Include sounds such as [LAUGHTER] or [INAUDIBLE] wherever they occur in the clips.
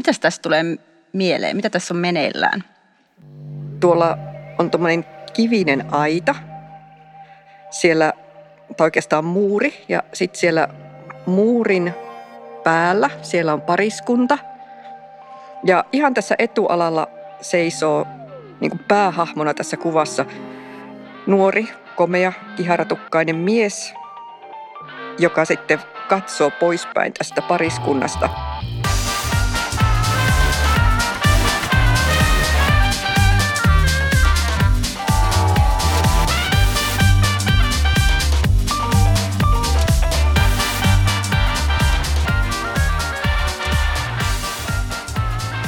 Mitäs tässä tulee mieleen? Mitä tässä on meneillään? Tuolla on tuommoinen kivinen aita. Siellä, tai oikeastaan muuri, ja sitten siellä muurin päällä, siellä on pariskunta. Ja ihan tässä etualalla seisoo niin kuin päähahmona tässä kuvassa nuori, komea, kiharatukkainen mies, joka sitten katsoo poispäin tästä pariskunnasta.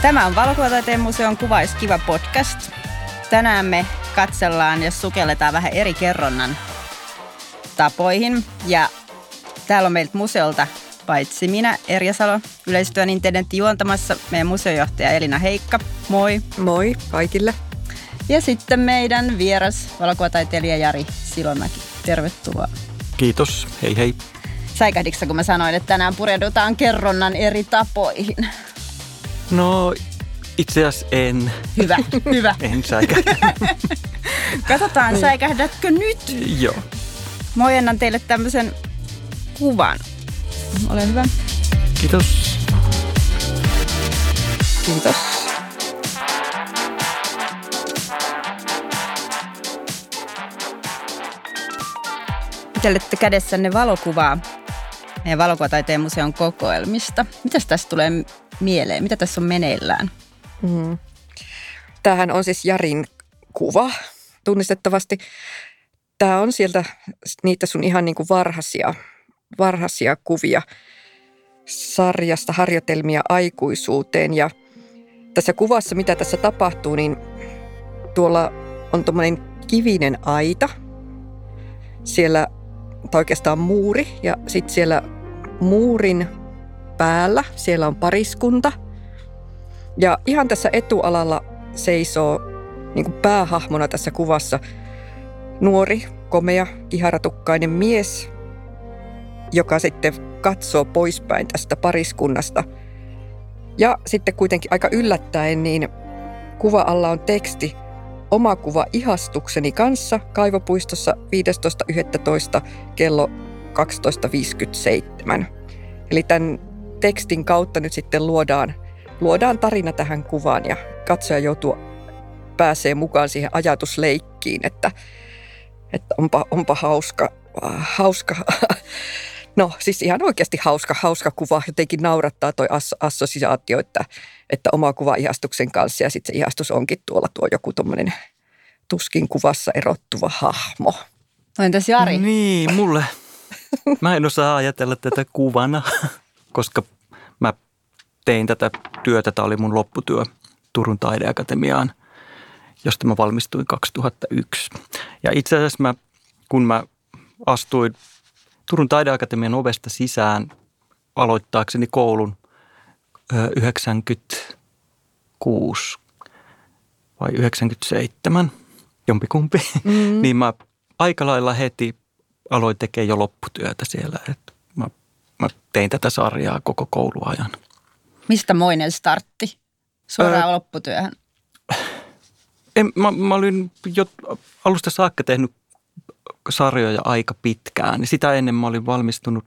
Tämä on Valokuvataiteen museon Kuvaiskiva podcast. Tänään me katsellaan ja sukelletaan vähän eri kerronnan tapoihin. Ja täällä on meiltä museolta paitsi minä, Erja Salo, yleistyön intendentti juontamassa, meidän museojohtaja Elina Heikka. Moi. Moi kaikille. Ja sitten meidän vieras valokuvataiteilija Jari Silomäki. Tervetuloa. Kiitos. Hei hei. Säikähdiksä, kun mä sanoin, että tänään pureudutaan kerronnan eri tapoihin? No itse asiassa en. Hyvä, hyvä. [LAUGHS] en säikähdä. [LAUGHS] Katsotaan, säikähdätkö nyt? Joo. Mä ojennan teille tämmöisen kuvan. Ole hyvä. Kiitos. Kiitos. Pitelette kädessänne valokuvaa meidän valokuvataiteen museon kokoelmista. Mitäs tässä tulee mieleen? Mitä tässä on meneillään? Mm. Tämähän on siis Jarin kuva tunnistettavasti. Tämä on sieltä niitä sun ihan niin kuin varhaisia, varhaisia kuvia sarjasta harjoitelmia aikuisuuteen. Ja tässä kuvassa, mitä tässä tapahtuu, niin tuolla on tuommoinen kivinen aita. Siellä, tai oikeastaan muuri, ja sitten siellä muurin päällä, siellä on pariskunta. Ja ihan tässä etualalla seisoo niin kuin päähahmona tässä kuvassa nuori, komea, kiharatukkainen mies, joka sitten katsoo poispäin tästä pariskunnasta. Ja sitten kuitenkin aika yllättäen, niin kuva alla on teksti Oma kuva ihastukseni kanssa kaivopuistossa 15.11. kello 12.57. Eli tämän tekstin kautta nyt sitten luodaan, luodaan tarina tähän kuvaan ja katsoja joutuu pääsee mukaan siihen ajatusleikkiin, että, että onpa, onpa hauska, hauska [LAUGHS] No siis ihan oikeasti hauska, hauska kuva. Jotenkin naurattaa toi as, assosiaatio, että, että oma kuva ihastuksen kanssa ja sitten se ihastus onkin tuolla tuo joku tuommoinen tuskin kuvassa erottuva hahmo. No entäs Jari? Niin, mulle. Mä en osaa ajatella tätä kuvana, [LAUGHS] koska mä tein tätä työtä. Tämä oli mun lopputyö Turun taideakatemiaan, josta mä valmistuin 2001. Ja itse asiassa mä, kun mä astuin Turun taideakatemian ovesta sisään aloittaakseni koulun 96 vai 97, jompikumpi, mm. [LAUGHS] niin mä aika lailla heti aloin tekemään jo lopputyötä siellä. Et mä, tein tätä sarjaa koko kouluajan. Mistä moinen startti suoraan öö, lopputyöhön? En, mä, mä olin jo alusta saakka tehnyt sarjoja aika pitkään. Niin sitä ennen mä olin valmistunut,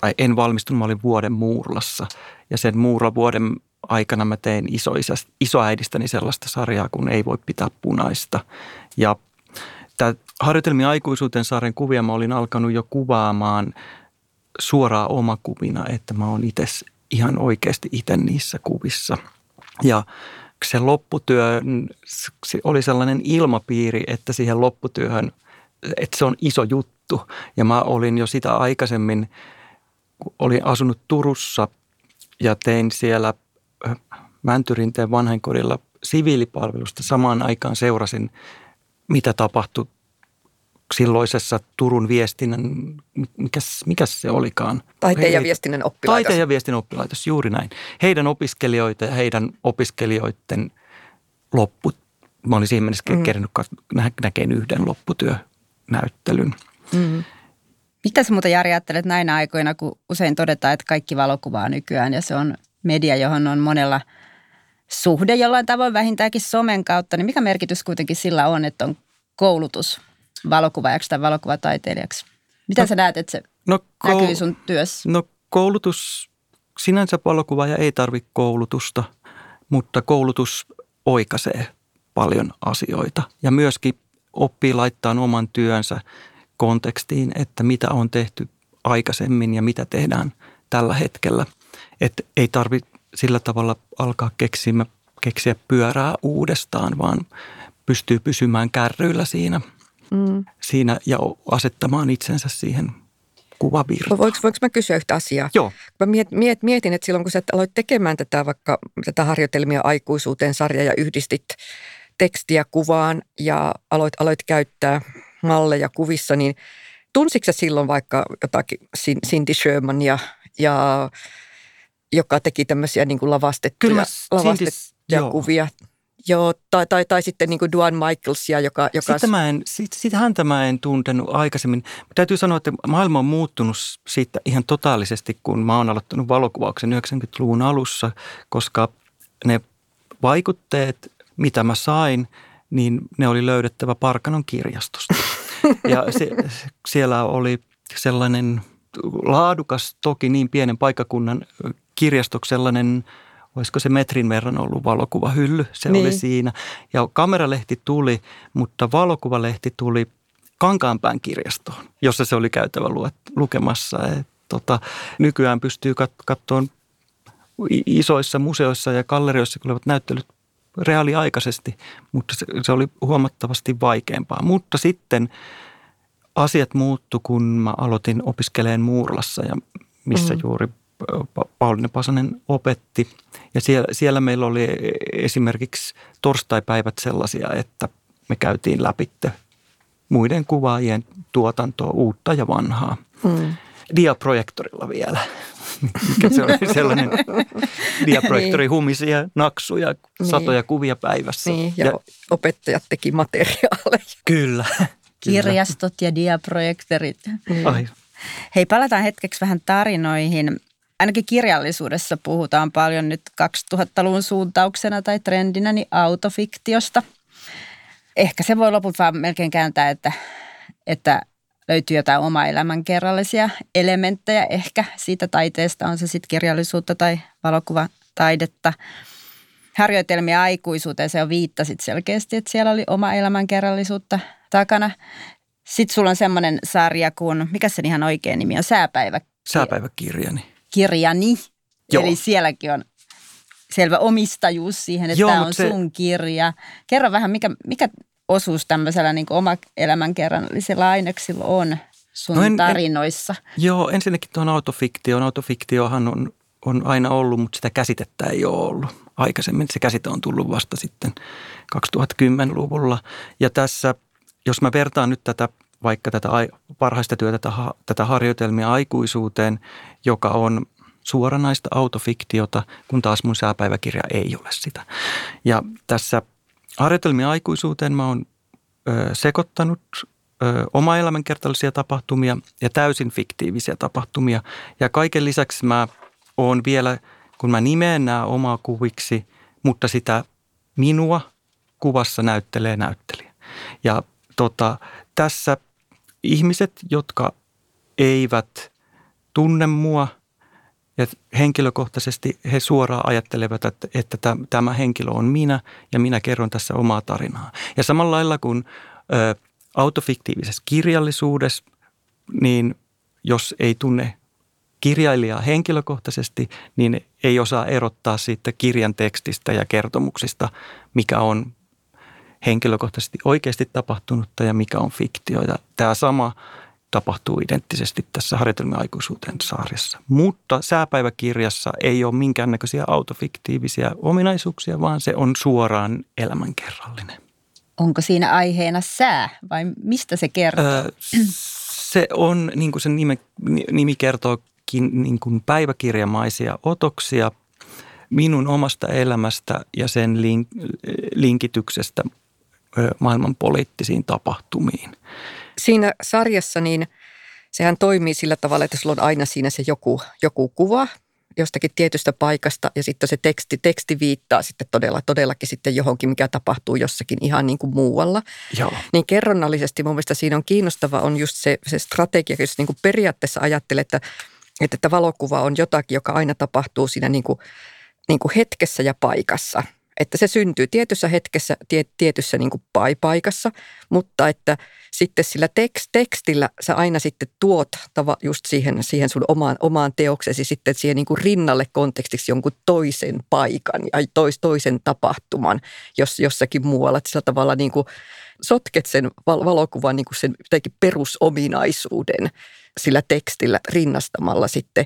tai en valmistunut, mä olin vuoden muurlassa. Ja sen vuoden aikana mä tein isoisästä, isoäidistäni sellaista sarjaa, kun ei voi pitää punaista. Ja tämä harjoitelmia aikuisuuteen sarjan kuvia mä olin alkanut jo kuvaamaan suoraan omakuvina, että mä oon itse ihan oikeasti itse niissä kuvissa. Ja se lopputyö, se oli sellainen ilmapiiri, että siihen lopputyöhön – että se on iso juttu. Ja mä olin jo sitä aikaisemmin, olin asunut Turussa ja tein siellä Mäntyrinteen vanhainkodilla siviilipalvelusta. Samaan aikaan seurasin, mitä tapahtui silloisessa Turun viestinnän, mikäs, mikäs se olikaan? Taiteen ja viestinnän oppilaitos. Taiteen ja viestinnän oppilaitos, juuri näin. Heidän opiskelijoita ja heidän opiskelijoiden loppu. Mä olin siinä mennessä mm. kerännyt näkeen yhden lopputyö näyttelyn. Mm. Mitä sä muuta Jari ajattelet näinä aikoina, kun usein todetaan, että kaikki valokuvaa nykyään ja se on media, johon on monella suhde jollain tavoin vähintäänkin somen kautta, niin mikä merkitys kuitenkin sillä on, että on koulutus valokuvaajaksi tai valokuvataiteilijaksi? Mitä no, sä näet, että se no, koul- näkyy sun työssä? No koulutus, sinänsä valokuvaaja ei tarvitse koulutusta, mutta koulutus oikaisee paljon asioita ja myöskin oppii laittaa oman työnsä kontekstiin, että mitä on tehty aikaisemmin ja mitä tehdään tällä hetkellä. Että ei tarvitse sillä tavalla alkaa keksiä, keksiä pyörää uudestaan, vaan pystyy pysymään kärryillä siinä, mm. siinä ja asettamaan itsensä siihen kuvavirtaan. Voinko, voinko mä kysyä yhtä asiaa? Joo. Mä miet, miet, mietin, että silloin kun sä aloit tekemään tätä vaikka tätä harjoitelmia aikuisuuteen sarja ja yhdistit tekstiä kuvaan ja aloit, aloit käyttää malleja kuvissa, niin tunsitko silloin vaikka jotakin Cindy Shermania ja joka teki tämmöisiä niin kuin lavastettuja, Kyllä lavastettuja Cindy, kuvia? Joo, tai, tai, tai sitten niin kuin Duan Michaelsia, joka... joka... Sitä, mä en, sit, sitä häntä mä en tuntenut aikaisemmin. Täytyy sanoa, että maailma on muuttunut siitä ihan totaalisesti, kun mä oon aloittanut valokuvauksen 90-luvun alussa, koska ne vaikutteet, mitä mä sain, niin ne oli löydettävä Parkanon kirjastosta. [LAUGHS] Ja se, siellä oli sellainen laadukas, toki niin pienen paikkakunnan kirjastoksi sellainen, olisiko se metrin verran ollut valokuvahylly, se niin. oli siinä. Ja kameralehti tuli, mutta valokuvalehti tuli Kankaanpään kirjastoon, jossa se oli käytävä lukemassa. Et, tota, nykyään pystyy kat- katsomaan isoissa museoissa ja gallerioissa, olevat näyttelyt reaaliaikaisesti, mutta se, se oli huomattavasti vaikeampaa. Mutta sitten asiat muuttu, kun mä aloitin opiskeleen Muurlassa ja missä mm. juuri Pauliina Pasanen opetti. Ja siellä, siellä meillä oli esimerkiksi torstaipäivät sellaisia, että me käytiin läpi muiden kuvaajien tuotantoa, uutta ja vanhaa. Mm. Diaprojektorilla vielä. Mikä se oli [LAUGHS] sellainen diaprojektori niin. humisia, naksuja, niin. satoja kuvia päivässä. Niin, ja, ja opettajat teki materiaaleja. Kyllä. Kirjastot ja diaprojektorit. Mm. Ai. Hei, palataan hetkeksi vähän tarinoihin ainakin kirjallisuudessa puhutaan paljon nyt 2000-luvun suuntauksena tai trendinä niin autofiktiosta. Ehkä se voi lopulta vaan melkein kääntää, että, että löytyy jotain oma elämänkerrallisia elementtejä ehkä siitä taiteesta, on se sitten kirjallisuutta tai valokuvataidetta. Harjoitelmia aikuisuuteen se on viittasit selkeästi, että siellä oli oma elämänkerrallisuutta takana. Sitten sulla on semmoinen sarja kuin, mikä se ihan oikein nimi on, Sääpäivä. Sääpäiväkirjani kirjani. Joo. Eli sielläkin on selvä omistajuus siihen, että Joo, tämä on se... sun kirja. Kerro vähän, mikä, mikä osuus tämmöisellä niin oma elämänkerrallisella aineksilla on sun no en, tarinoissa? En, joo, ensinnäkin tuon autofiktioon. Autofiktiohan on, on aina ollut, mutta sitä käsitettä ei ole ollut aikaisemmin. Se käsite on tullut vasta sitten 2010-luvulla. Ja tässä, jos mä vertaan nyt tätä vaikka tätä parhaista työtä, tätä, harjoitelmia aikuisuuteen, joka on suoranaista autofiktiota, kun taas mun sääpäiväkirja ei ole sitä. Ja tässä harjoitelmia aikuisuuteen mä oon sekoittanut oma elämänkertaisia tapahtumia ja täysin fiktiivisiä tapahtumia. Ja kaiken lisäksi mä oon vielä, kun mä nimeen nämä omaa kuviksi, mutta sitä minua kuvassa näyttelee näyttelijä. Ja tota, tässä ihmiset, jotka eivät tunne mua ja henkilökohtaisesti he suoraan ajattelevat, että, että tämä henkilö on minä ja minä kerron tässä omaa tarinaa. Ja samalla lailla kuin ö, autofiktiivisessa kirjallisuudessa, niin jos ei tunne kirjailijaa henkilökohtaisesti, niin ei osaa erottaa siitä kirjan tekstistä ja kertomuksista, mikä on henkilökohtaisesti oikeasti tapahtunutta ja mikä on fiktio. Ja tämä sama tapahtuu identtisesti tässä harjoitelmien aikuisuuteen sarjassa. Mutta sääpäiväkirjassa ei ole minkäännäköisiä autofiktiivisia ominaisuuksia, vaan se on suoraan elämänkerrallinen. Onko siinä aiheena sää vai mistä se kertoo? Öö, se on, niin kuin sen nime, nimi kertookin, niin kuin päiväkirjamaisia otoksia minun omasta elämästä ja sen link, linkityksestä maailman poliittisiin tapahtumiin. Siinä sarjassa niin sehän toimii sillä tavalla, että sulla on aina siinä se joku, joku kuva, jostakin tietystä paikasta ja sitten se teksti, teksti viittaa sitten todella, todellakin sitten johonkin, mikä tapahtuu jossakin ihan niin kuin muualla. Joo. Niin kerronnallisesti mun mielestä siinä on kiinnostava on just se, se strategia, jos niin kuin periaatteessa ajattelee, että, että, että valokuva on jotakin, joka aina tapahtuu siinä niin kuin, niin kuin hetkessä ja paikassa – että se syntyy tietyssä hetkessä, tie, tietyssä niin paikassa, mutta että sitten sillä tekst, tekstillä sä aina sitten tuot tava, just siihen, siihen sun omaan, omaan teoksesi sitten siihen niin rinnalle kontekstiksi jonkun toisen paikan ja tois, toisen tapahtuman jos, jossakin muualla. Että sillä tavalla niin kuin sotket sen valokuvan niin kuin sen perusominaisuuden sillä tekstillä rinnastamalla sitten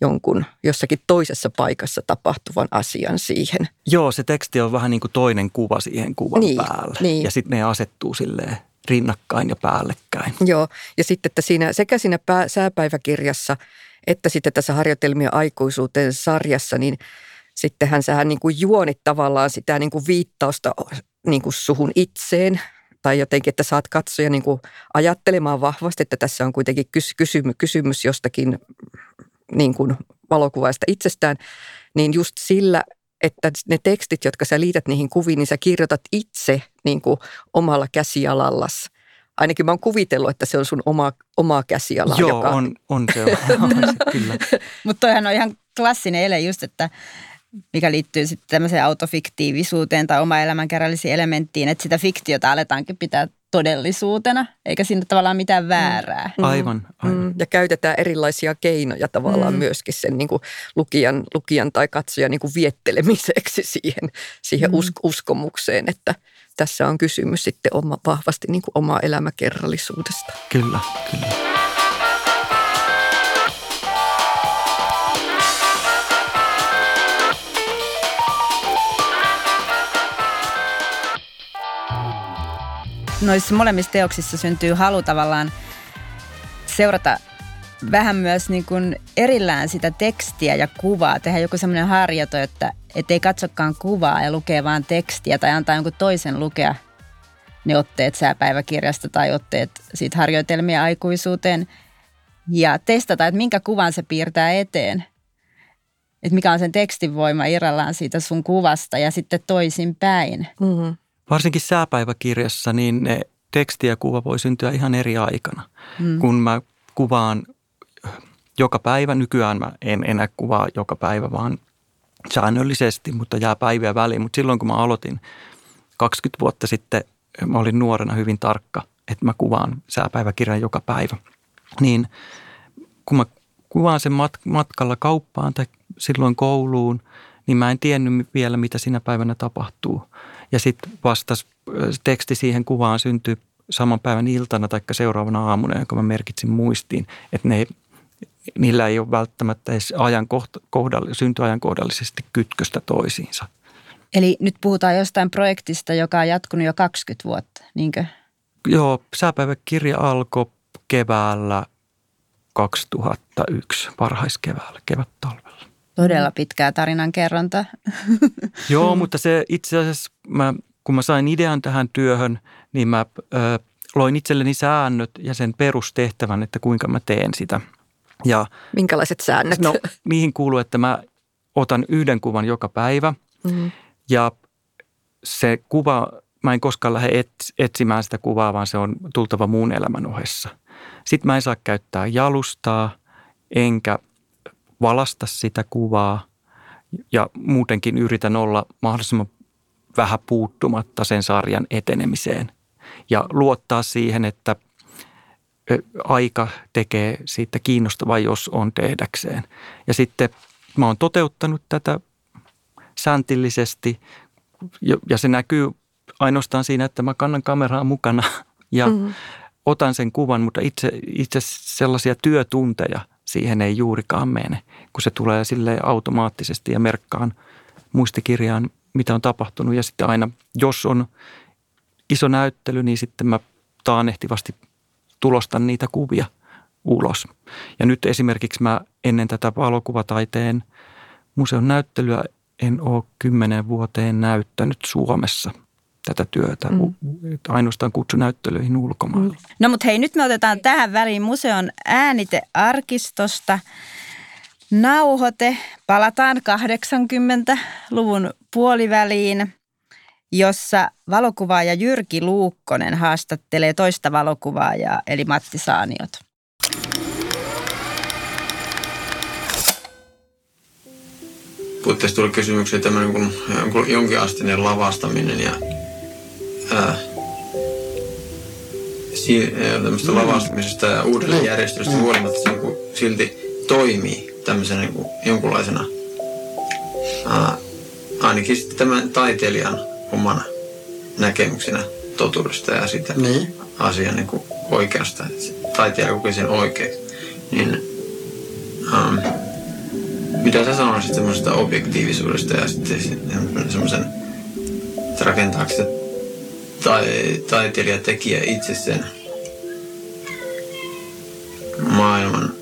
jonkun jossakin toisessa paikassa tapahtuvan asian siihen. Joo, se teksti on vähän niin kuin toinen kuva siihen kuvan niin, päällä. Niin. Ja sitten ne asettuu silleen rinnakkain ja päällekkäin. Joo, ja sitten että siinä, sekä siinä pää, sääpäiväkirjassa että sitten tässä harjoitelmia aikuisuuteen sarjassa, niin sittenhän sähän niin kuin juonit tavallaan sitä niin kuin viittausta niin kuin suhun itseen, tai jotenkin, että saat katsoja niin kuin ajattelemaan vahvasti, että tässä on kuitenkin kysymys, kysymys jostakin niin kuin valokuvaista itsestään, niin just sillä, että ne tekstit, jotka sä liität niihin kuviin, niin sä kirjoitat itse niin kuin omalla käsialallas. Ainakin mä oon kuvitellut, että se on sun oma, oma käsiala. Joo, joka... on, on se, on, se [LAUGHS] kyllä. Mutta toihan on ihan klassinen ele just, että mikä liittyy sitten tämmöiseen autofiktiivisuuteen tai oma elämänkerrallisiin elementtiin, että sitä fiktiota aletaankin pitää todellisuutena, eikä siinä tavallaan mitään mm. väärää. Mm. Aivan, aivan. Mm. Ja käytetään erilaisia keinoja tavallaan mm. myöskin sen niin kuin lukijan, lukijan tai katsojan niin kuin viettelemiseksi siihen, siihen mm. uskomukseen, että tässä on kysymys sitten oma, vahvasti niin kuin omaa elämäkerrallisuudesta. Kyllä, kyllä. Noissa molemmissa teoksissa syntyy halu tavallaan seurata vähän myös niin kuin erillään sitä tekstiä ja kuvaa, tehdä joku semmoinen harjoito, että et ei katsokaan kuvaa ja lukee vaan tekstiä tai antaa jonkun toisen lukea ne otteet sääpäiväkirjasta tai otteet siitä harjoitelmia aikuisuuteen ja testata, että minkä kuvan se piirtää eteen. Että mikä on sen tekstin voima irrallaan siitä sun kuvasta ja sitten toisin päin. Mm-hmm. Varsinkin sääpäiväkirjassa niin ne teksti ja kuva voi syntyä ihan eri aikana. Mm. Kun mä kuvaan joka päivä, nykyään mä en enää kuvaa joka päivä, vaan säännöllisesti, mutta jää päiviä väliin. Mutta silloin kun mä aloitin 20 vuotta sitten, mä olin nuorena hyvin tarkka, että mä kuvaan sääpäiväkirjan joka päivä. Niin kun mä kuvaan sen matkalla kauppaan tai silloin kouluun, niin mä en tiennyt vielä, mitä siinä päivänä tapahtuu. Ja sitten vasta teksti siihen kuvaan syntyi saman päivän iltana tai seuraavana aamuna, jonka mä merkitsin muistiin, että ne, niillä ei ole välttämättä edes ajankohdall, syntyajankohdallisesti kytköstä toisiinsa. Eli nyt puhutaan jostain projektista, joka on jatkunut jo 20 vuotta, niinkö? Joo, sääpäiväkirja alkoi keväällä 2001, varhaiskeväällä, kevät-talvella. Todella pitkää tarinan kerronta. [LAUGHS] Joo, mutta se itse asiassa, mä, kun mä sain idean tähän työhön, niin mä ö, loin itselleni säännöt ja sen perustehtävän, että kuinka mä teen sitä. Ja, Minkälaiset säännöt? No, niihin kuuluu, että mä otan yhden kuvan joka päivä mm-hmm. ja se kuva, mä en koskaan lähde etsimään sitä kuvaa, vaan se on tultava muun elämän ohessa. Sitten mä en saa käyttää jalustaa, enkä valasta sitä kuvaa ja muutenkin yritän olla mahdollisimman vähän puuttumatta sen sarjan etenemiseen ja luottaa siihen, että aika tekee siitä kiinnostavaa, jos on tehdäkseen. Ja sitten mä oon toteuttanut tätä sääntillisesti ja se näkyy ainoastaan siinä, että mä kannan kameraa mukana [LAUGHS] ja mm-hmm. otan sen kuvan, mutta itse, itse sellaisia työtunteja – siihen ei juurikaan mene, kun se tulee sille automaattisesti ja merkkaan muistikirjaan, mitä on tapahtunut. Ja sitten aina, jos on iso näyttely, niin sitten mä taanehtivasti tulostan niitä kuvia ulos. Ja nyt esimerkiksi mä ennen tätä valokuvataiteen museon näyttelyä en ole kymmenen vuoteen näyttänyt Suomessa – tätä työtä mm. ainoastaan kutsunäyttelyihin ulkomailla. No mutta hei, nyt me otetaan tähän väliin museon äänitearkistosta nauhoite. Palataan 80-luvun puoliväliin, jossa valokuvaaja Jyrki Luukkonen haastattelee toista valokuvaajaa, eli Matti Saaniot. Puitteissa tuli kysymyksiä tämmöinen kuin jonkinasteinen lavastaminen ja ää, si, tämmöistä mm. lavastamisesta ja uudelleenjärjestelystä mm. huolimatta se niin silti toimii tämmöisenä niin kuin jonkunlaisena, ää, ainakin sitten tämän taiteilijan omana näkemyksenä totuudesta ja sitä niin. asian niin kuin oikeasta. Taiteilija koki sen oikein. Niin, ähm, mitä sä sanoisit semmoisesta objektiivisuudesta ja sitten semmoisen, että rakentaako se tai, taiteilija, tekijä itse sen maailman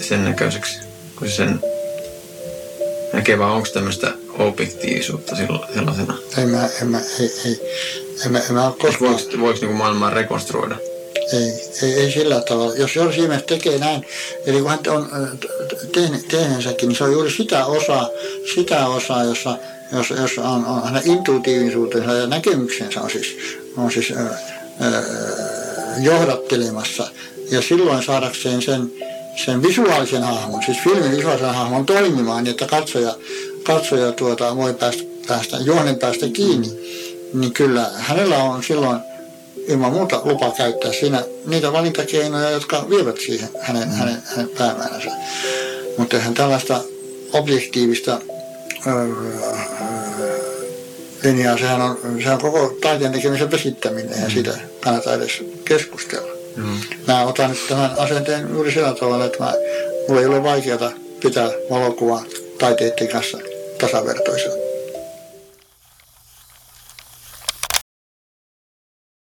sen näköiseksi, kun se sen näkee, vai onko tämmöistä objektiivisuutta sellaisena? Ei mä, en mä, ei, ei, en mä, en mä koskaan... Voiko, voiko niin maailmaa rekonstruoida? Ei, ei, ei sillä tavalla. Jos Siemens tekee näin, eli kun hän on tehneensäkin, niin se on juuri sitä osaa, sitä osaa jossa, jos, jos on, on hänen intuitiivisuutensa ja näkemyksensä on siis, on siis ö, ö, johdattelemassa. Ja silloin saadakseen sen, sen visuaalisen hahmon, siis filmin visuaalisen hahmon toimimaan, niin että katsoja, katsoja tuota, voi päästä, päästä juonen päästä kiinni, niin kyllä hänellä on silloin ilman muuta lupa käyttää siinä niitä valintakeinoja, jotka vievät siihen hänen, hänen, hänen päämääränsä. Mutta eihän tällaista objektiivista öö, linjaa, sehän on, sehän on koko taiteen tekemisen vesittäminen mm. ja siitä kannata edes keskustella. Mm. Mä otan nyt tämän asenteen juuri sillä tavalla, että mä, mulla ei ole vaikeaa pitää valokuvaa taiteiden kanssa tasavertoisena.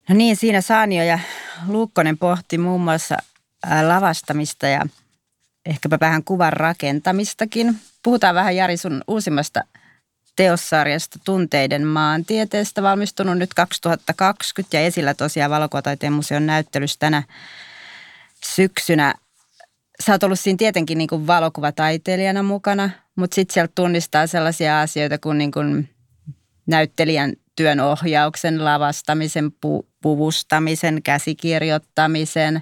No niin, siinä Saanio ja Luukkonen pohti muun muassa lavastamista ja ehkäpä vähän kuvan rakentamistakin. Puhutaan vähän Jari sun uusimmasta teossarjasta Tunteiden maantieteestä, valmistunut nyt 2020 ja esillä tosiaan Valokuvataiteen museon näyttelyssä tänä syksynä. Sä oot ollut siinä tietenkin niin kuin valokuvataiteilijana mukana, mutta sitten sieltä tunnistaa sellaisia asioita kuin, niin kuin näyttelijän työn ohjauksen, lavastamisen, pu- puvustamisen, käsikirjoittamisen.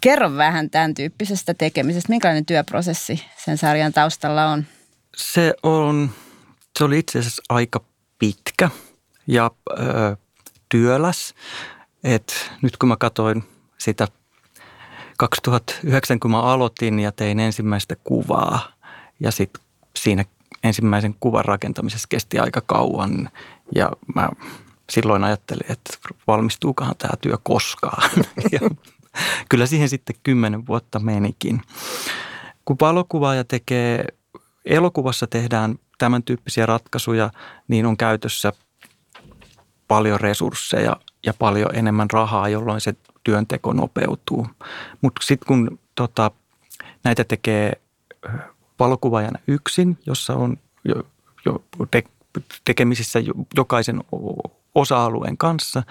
Kerro vähän tämän tyyppisestä tekemisestä. Minkälainen työprosessi sen sarjan taustalla on? Se on, se oli itse asiassa aika pitkä ja ö, työläs. Et nyt kun mä katsoin sitä 2009, kun mä aloitin ja tein ensimmäistä kuvaa ja sitten siinä ensimmäisen kuvan rakentamisessa kesti aika kauan ja mä silloin ajattelin, että valmistuukohan tämä työ koskaan. [LAUGHS] [LAUGHS] Kyllä siihen sitten kymmenen vuotta menikin. Kun valokuvaaja tekee, elokuvassa tehdään tämän tyyppisiä ratkaisuja, niin on käytössä paljon resursseja ja paljon enemmän rahaa, jolloin se työnteko nopeutuu. Mutta sitten kun tota, näitä tekee valokuvaajana yksin, jossa on jo, jo te, tekemisissä jokaisen osa-alueen kanssa,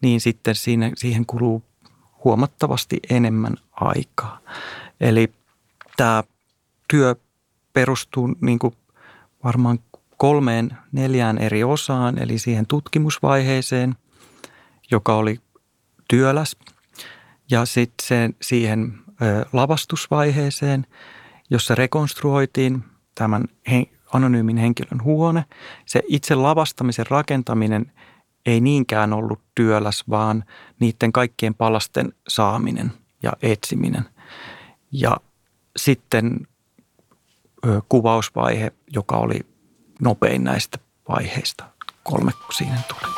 niin sitten siinä, siihen kuluu huomattavasti enemmän aikaa. Eli tämä työ perustuu niin kuin varmaan kolmeen, neljään eri osaan, eli siihen tutkimusvaiheeseen, joka oli työläs, ja sitten siihen lavastusvaiheeseen, jossa rekonstruoitiin tämän anonyymin henkilön huone. Se itse lavastamisen rakentaminen ei niinkään ollut työläs, vaan niiden kaikkien palasten saaminen ja etsiminen. Ja sitten kuvausvaihe, joka oli nopein näistä vaiheista. Kolme siinä tuli.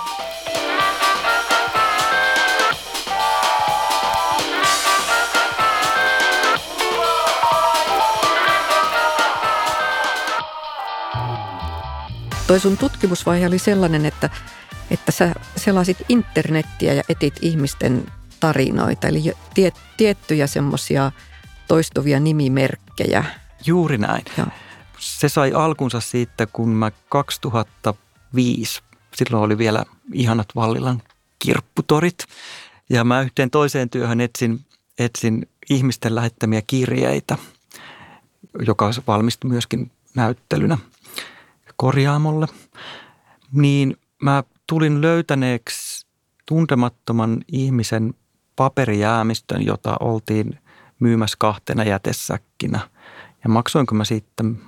Toi sun tutkimusvaihe oli sellainen, että, että sä selasit internettiä ja etit ihmisten tarinoita, eli tie, tiettyjä semmoisia toistuvia nimimerkkejä. Juuri näin. Joo. Se sai alkunsa siitä, kun mä 2005, silloin oli vielä ihanat Vallilan kirpputorit, ja mä yhteen toiseen työhön etsin, etsin ihmisten lähettämiä kirjeitä. joka valmistui myöskin näyttelynä korjaamolle, niin mä tulin löytäneeksi tuntemattoman ihmisen paperijäämistön, jota oltiin myymässä kahtena jätesäkkinä. Ja maksoinko mä sitten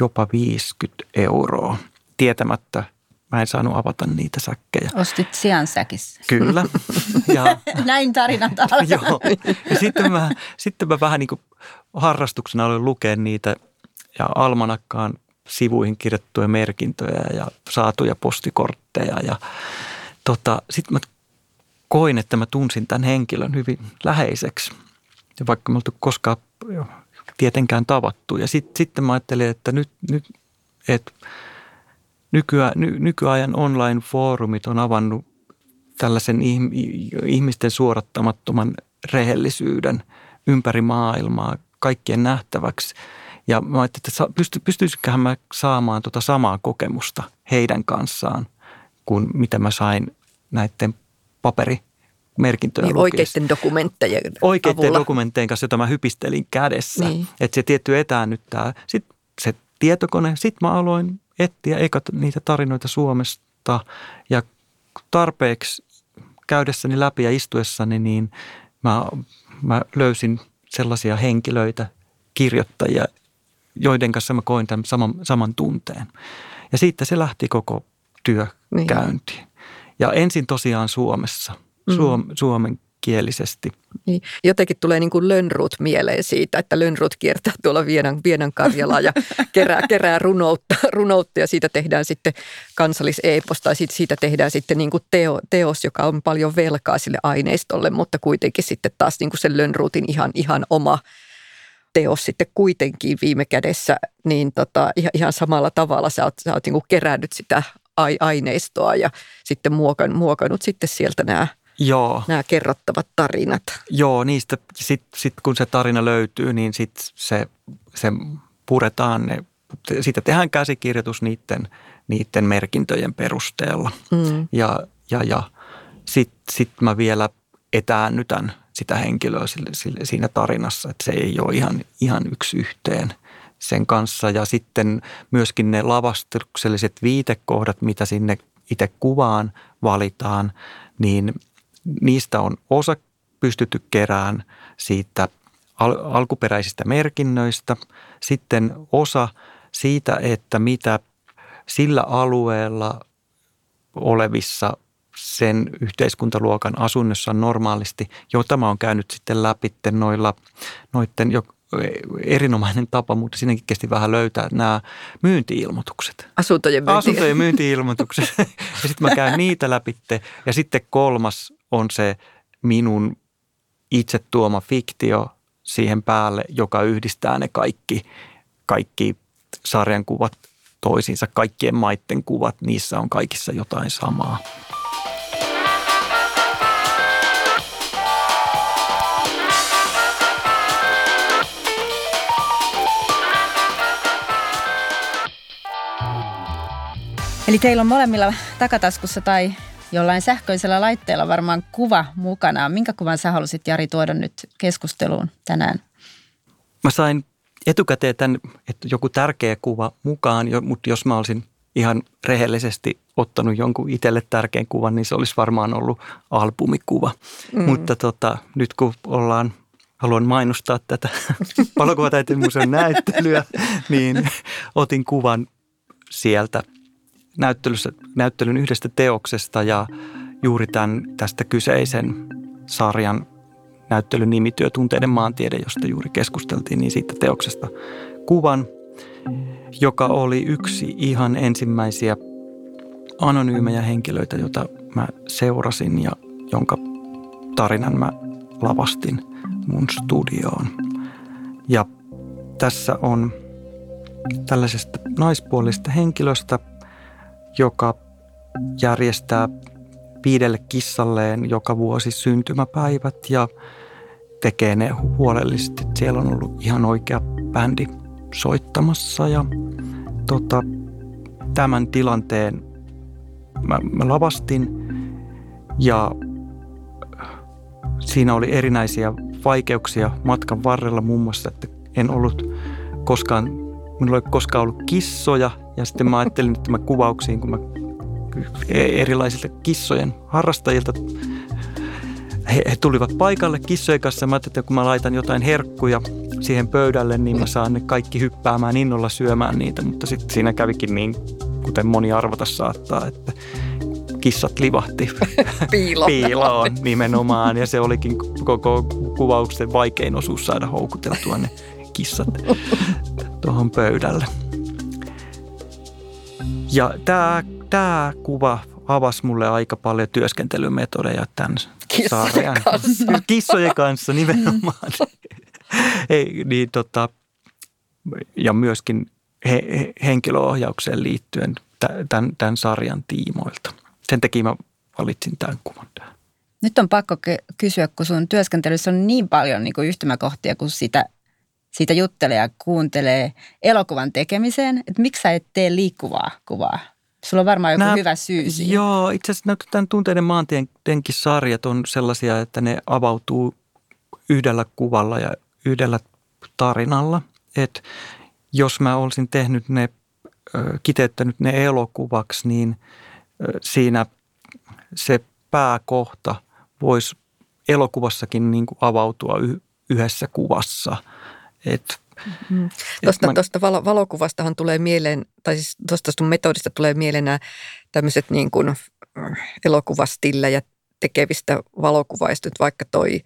jopa 50 euroa tietämättä, mä en saanut avata niitä säkkejä. Ostit sian säkissä. Kyllä. [LAUGHS] Ja, Näin tarinat alkaa. [LAUGHS] joo. Ja sitten mä, sitten mä vähän niin kuin harrastuksena aloin lukea niitä ja almanakkaan sivuihin kirjattuja merkintöjä ja saatuja postikortteja. Ja tota, sitten mä koin, että mä tunsin tämän henkilön hyvin läheiseksi. Ja vaikka me oltu koskaan tietenkään tavattu. Ja sit, sitten mä ajattelin, että nyt, nyt että nykyä, ny, nykyajan online-foorumit on avannut tällaisen ihmisten suorattamattoman rehellisyyden ympäri maailmaa kaikkien nähtäväksi. Ja mä ajattelin, että pysty, pystyisiköhän mä saamaan tuota samaa kokemusta heidän kanssaan kuin mitä mä sain näiden paperi merkintöjä niin oikeiden dokumenttejen Oikeiden avulla. dokumenttejen kanssa, jota mä hypistelin kädessä. Niin. Että se tietty etäännyttää. Sitten se tietokone, sitten mä aloin etsiä eka niitä tarinoita Suomesta ja tarpeeksi käydessäni läpi ja istuessani, niin mä, mä löysin sellaisia henkilöitä, kirjoittajia, joiden kanssa mä koin tämän saman, saman tunteen. Ja siitä se lähti koko työ niin. käyntiin. Ja ensin tosiaan Suomessa, Suom, mm. suomenkielisesti. Niin. Jotenkin tulee niin kuin Lönnrut mieleen siitä, että Lönnrut kiertää tuolla Vienan, Vienan Karjalaa ja [LAUGHS] kerää, kerää runoutta, runoutta ja siitä tehdään sitten kansalliseepos tai siitä, siitä tehdään sitten niin kuin teo, teos, joka on paljon velkaa sille aineistolle, mutta kuitenkin sitten taas niin kuin sen Lönnrutin ihan, ihan oma teos sitten kuitenkin viime kädessä, niin tota, ihan, samalla tavalla sä oot, sä oot niin kerännyt sitä aineistoa ja sitten muokannut, muokannut sitten sieltä nämä Joo. nämä kerrottavat tarinat. Joo, niistä sitten sit kun se tarina löytyy, niin sitten se, se puretaan, ne, siitä tehdään käsikirjoitus niiden, niiden merkintöjen perusteella. Mm. Ja, ja, ja sitten sit mä vielä etäännytän sitä henkilöä siinä tarinassa, että se ei ole ihan, ihan yksi yhteen sen kanssa. Ja sitten myöskin ne lavastukselliset viitekohdat, mitä sinne itse kuvaan valitaan, niin niistä on osa pystytty kerään siitä al- alkuperäisistä merkinnöistä. Sitten osa siitä, että mitä sillä alueella olevissa sen yhteiskuntaluokan asunnossa normaalisti, jota mä oon käynyt sitten läpi noilla, noiden jo erinomainen tapa, mutta siinäkin kesti vähän löytää nämä myyntiilmoitukset. Asuntojen, myynti. Asuntojen myyntiilmoitukset. [LAUGHS] ja sitten mä käyn niitä läpi. Ja sitten kolmas on se minun itse tuoma fiktio siihen päälle, joka yhdistää ne kaikki, kaikki sarjan kuvat toisiinsa, kaikkien maiden kuvat, niissä on kaikissa jotain samaa. Eli teillä on molemmilla takataskussa tai jollain sähköisellä laitteella varmaan kuva mukana. Minkä kuvan sä halusit Jari tuoda nyt keskusteluun tänään? Mä sain etukäteen tämän, että joku tärkeä kuva mukaan, mutta jos mä olisin ihan rehellisesti ottanut jonkun itselle tärkeän kuvan, niin se olisi varmaan ollut albumikuva. Mm. Mutta tota, nyt kun ollaan, haluan mainostaa tätä [LAUGHS] valokuvataiteen museon näyttelyä, niin otin kuvan sieltä näyttelyssä, näyttelyn yhdestä teoksesta ja juuri tämän, tästä kyseisen sarjan näyttelyn nimityö Tunteiden maantiede, josta juuri keskusteltiin, niin siitä teoksesta kuvan, joka oli yksi ihan ensimmäisiä anonyymejä henkilöitä, jota mä seurasin ja jonka tarinan mä lavastin mun studioon. Ja tässä on tällaisesta naispuolista henkilöstä – joka järjestää viidelle kissalleen joka vuosi syntymäpäivät ja tekee ne huolellisesti. Siellä on ollut ihan oikea bändi soittamassa ja tota, tämän tilanteen mä, mä lavastin ja siinä oli erinäisiä vaikeuksia matkan varrella muun muassa, että en ollut koskaan, minulla ei koskaan ollut kissoja ja sitten mä ajattelin, että mä kuvauksiin, kun mä erilaisilta kissojen harrastajilta he, he tulivat paikalle kissojen kanssa. Mä ajattelin, että kun mä laitan jotain herkkuja siihen pöydälle, niin mä saan ne kaikki hyppäämään innolla syömään niitä. Mutta sitten siinä kävikin niin, kuten moni arvata saattaa, että kissat livahti [LAUGHS] Piiloon. piiloon nimenomaan. Ja se olikin koko kuvauksen vaikein osuus saada houkuteltua ne kissat tuohon pöydälle. Ja tämä, tämä kuva avasi mulle aika paljon työskentelymetodeja tämän Kissojen sarjan. kanssa. Kissojen kanssa nimenomaan. [LAUGHS] Ei, niin, tota, ja myöskin he, he, henkilöohjaukseen liittyen tämän, tämän sarjan tiimoilta. Sen takia mä valitsin tämän kuvan tähän. Nyt on pakko ky- kysyä, kun sun työskentelyssä on niin paljon niin kuin yhtymäkohtia, kun sitä, siitä juttelee ja kuuntelee elokuvan tekemiseen, että miksi sä et tee liikkuvaa kuvaa? Sulla on varmaan joku Nää- hyvä syy siihen. Joo, itse asiassa nämä tämän tunteiden maantiedenkin sarjat on sellaisia, että ne avautuu yhdellä kuvalla ja yhdellä tarinalla. Et jos mä olisin tehnyt ne, kiteyttänyt ne elokuvaksi, niin siinä se pääkohta voisi elokuvassakin niin kuin avautua yhdessä kuvassa. Et, Mm. et Tuosta, mä- tuosta valo, valokuvastahan tulee mieleen, tai siis tuosta sun metodista tulee mieleen nämä tämmöiset niin kuin äh, elokuvastillejä tekevistä valokuvaista, vaikka toi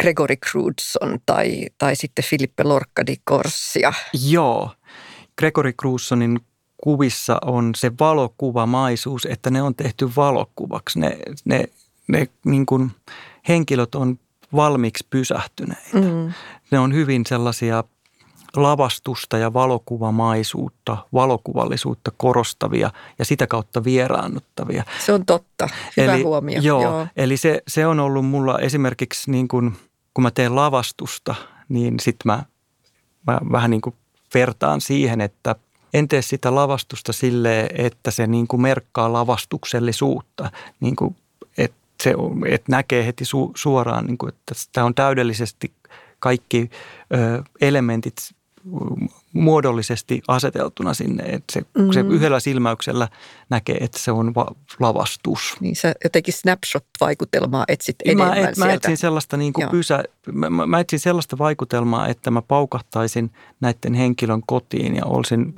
Gregory Crudson tai, tai sitten Filippe Lorca di Corsia. Joo. Gregory Crusonin kuvissa on se valokuvamaisuus, että ne on tehty valokuvaksi. Ne, ne, ne niin kuin henkilöt on valmiiksi pysähtyneitä. Mm. Ne on hyvin sellaisia lavastusta ja valokuvamaisuutta, valokuvallisuutta korostavia ja sitä kautta vieraannuttavia. Se on totta. Hyvä eli, huomio. Joo, joo. eli se, se on ollut mulla esimerkiksi niin kuin, kun mä teen lavastusta, niin sitten mä, mä vähän niin kuin vertaan siihen, että en tee sitä lavastusta silleen, että se niin kuin merkkaa lavastuksellisuutta, niin kuin, se, että näkee heti su, suoraan, niin kuin, että tämä on täydellisesti kaikki ö, elementit muodollisesti aseteltuna sinne, että se, mm. se yhdellä silmäyksellä näkee, että se on va- lavastus. Niin sä jotenkin snapshot-vaikutelmaa etsit enemmän Mä, et, mä etsin sellaista niin kuin Joo. pysä, mä, mä, mä etsin sellaista vaikutelmaa, että mä paukahtaisin näiden henkilön kotiin ja olisin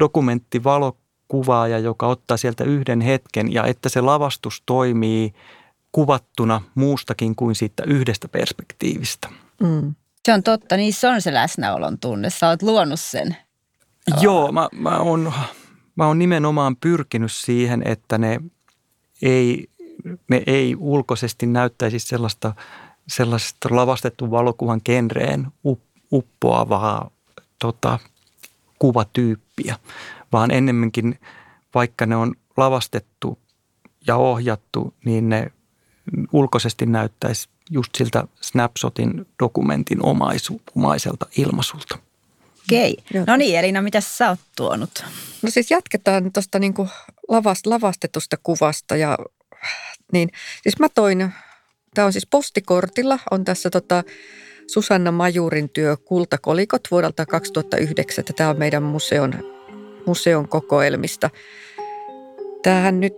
dokumenttivalokuvaaja, joka ottaa sieltä yhden hetken ja että se lavastus toimii kuvattuna muustakin kuin siitä yhdestä perspektiivistä. Mm. Se on totta, niissä on se läsnäolon tunne. Sä oot luonut sen. Joo, mä, mä, oon, mä oon nimenomaan pyrkinyt siihen, että ne ei, ne ei ulkoisesti näyttäisi sellaista, sellaista lavastetun valokuvan genreen up, uppoavaa tota, kuvatyyppiä, vaan ennemminkin vaikka ne on lavastettu ja ohjattu, niin ne ulkoisesti näyttäisi just siltä snapshotin dokumentin omaisu, omaiselta ilmaisulta. Okei. Joo. No niin, Elina, mitä sä oot tuonut? No siis jatketaan tuosta niinku lavast, lavastetusta kuvasta. Ja, niin, siis mä toin, tämä on siis postikortilla, on tässä tota Susanna Majurin työ Kultakolikot vuodelta 2009. Tämä on meidän museon, museon kokoelmista. Tämähän nyt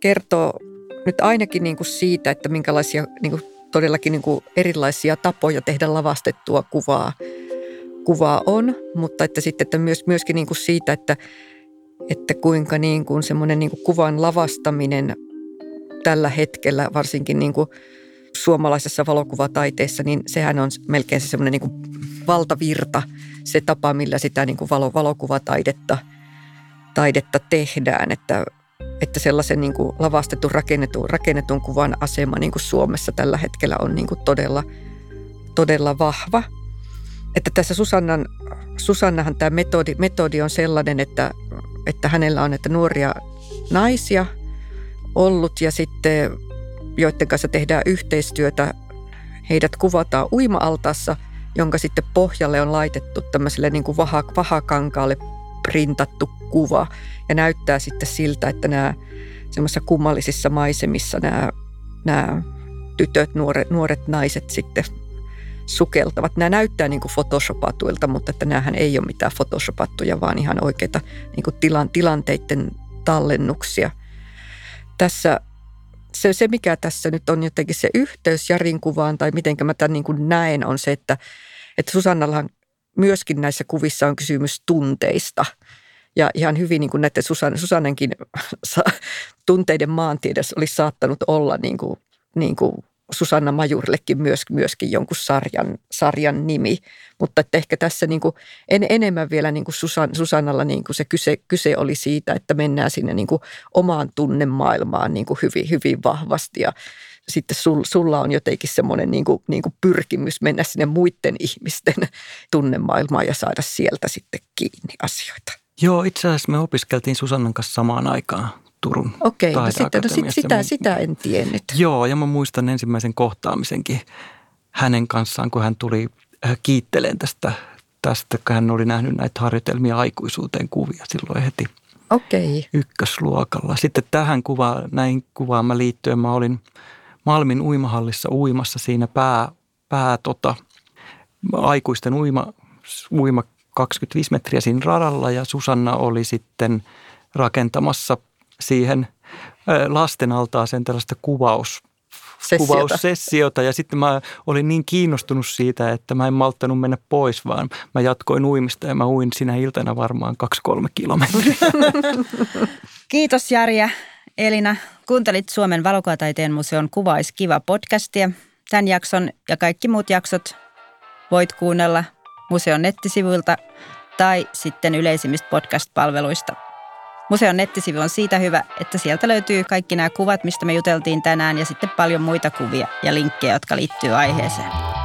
kertoo nyt ainakin niinku siitä, että minkälaisia niinku, todellakin niinku erilaisia tapoja tehdä lavastettua kuvaa kuvaa on, mutta että sitten että myös, myöskin niin kuin siitä, että, että kuinka niin kuin semmoinen niin kuin kuvan lavastaminen tällä hetkellä, varsinkin niin kuin suomalaisessa valokuvataiteessa, niin sehän on melkein se semmoinen niin kuin valtavirta, se tapa, millä sitä niin kuin valo, valokuvataidetta taidetta tehdään, että, että sellaisen niin kuin lavastetun rakennetun, rakennetun kuvan asema niin kuin Suomessa tällä hetkellä on niin kuin todella, todella vahva – että tässä Susannan, Susannahan tämä metodi, metodi on sellainen, että, että hänellä on että nuoria naisia ollut ja sitten joiden kanssa tehdään yhteistyötä. Heidät kuvataan uima-altaassa, jonka sitten pohjalle on laitettu tämmöiselle niin kuin vaha, vahakankaalle printattu kuva. Ja näyttää sitten siltä, että nämä semmoisissa kummallisissa maisemissa nämä, nämä tytöt, nuoret, nuoret naiset sitten sukeltavat. Nämä näyttää niin kuin photoshopatuilta, mutta että näähän ei ole mitään photoshopattuja, vaan ihan oikeita niin kuin tilan, tilanteiden tallennuksia. Tässä se, se, mikä tässä nyt on jotenkin se yhteys Jarin kuvaan tai miten mä tämän niin kuin näen, on se, että, että Susannallahan myöskin näissä kuvissa on kysymys tunteista. Ja ihan hyvin niin kuin näiden Susan, Susannenkin [LAUGHS] tunteiden maantiedes olisi saattanut olla niin kuin, niin kuin Susanna Majurillekin myös, myöskin jonkun sarjan, sarjan nimi. Mutta että ehkä tässä niin kuin en, enemmän vielä niin kuin Susan, Susannalla niin kuin se kyse, kyse oli siitä, että mennään sinne niin kuin omaan tunnemaailmaan niin kuin hyvin, hyvin vahvasti. Ja sitten sul, sulla on jotenkin semmoinen niin kuin, niin kuin pyrkimys mennä sinne muiden ihmisten tunnemaailmaan ja saada sieltä sitten kiinni asioita. Joo, itse asiassa me opiskeltiin Susannan kanssa samaan aikaan Turun Okei, no sitten, no sit, sitä, sitä en tiennyt. Joo, ja mä muistan ensimmäisen kohtaamisenkin hänen kanssaan, kun hän tuli äh, kiitteleen tästä, tästä, kun hän oli nähnyt näitä harjoitelmia aikuisuuteen kuvia silloin heti Okei. ykkösluokalla. Sitten tähän kuvaan, näin kuvaan mä liittyen, mä olin Malmin uimahallissa uimassa siinä pää, pää tota, aikuisten uima, uima 25 metriä siinä radalla ja Susanna oli sitten rakentamassa siihen lasten altaaseen tällaista kuvaus, Sessiota. kuvaussessiota ja sitten mä olin niin kiinnostunut siitä, että mä en malttanut mennä pois, vaan mä jatkoin uimista ja mä uin sinä iltana varmaan kaksi-kolme kilometriä. [LAUGHS] Kiitos Jari ja Elina. Kuuntelit Suomen valokuvataiteen museon Kuvais kiva podcastia. Tämän jakson ja kaikki muut jaksot voit kuunnella museon nettisivuilta tai sitten yleisimmistä podcast-palveluista – Museon nettisivu on siitä hyvä, että sieltä löytyy kaikki nämä kuvat, mistä me juteltiin tänään ja sitten paljon muita kuvia ja linkkejä, jotka liittyy aiheeseen.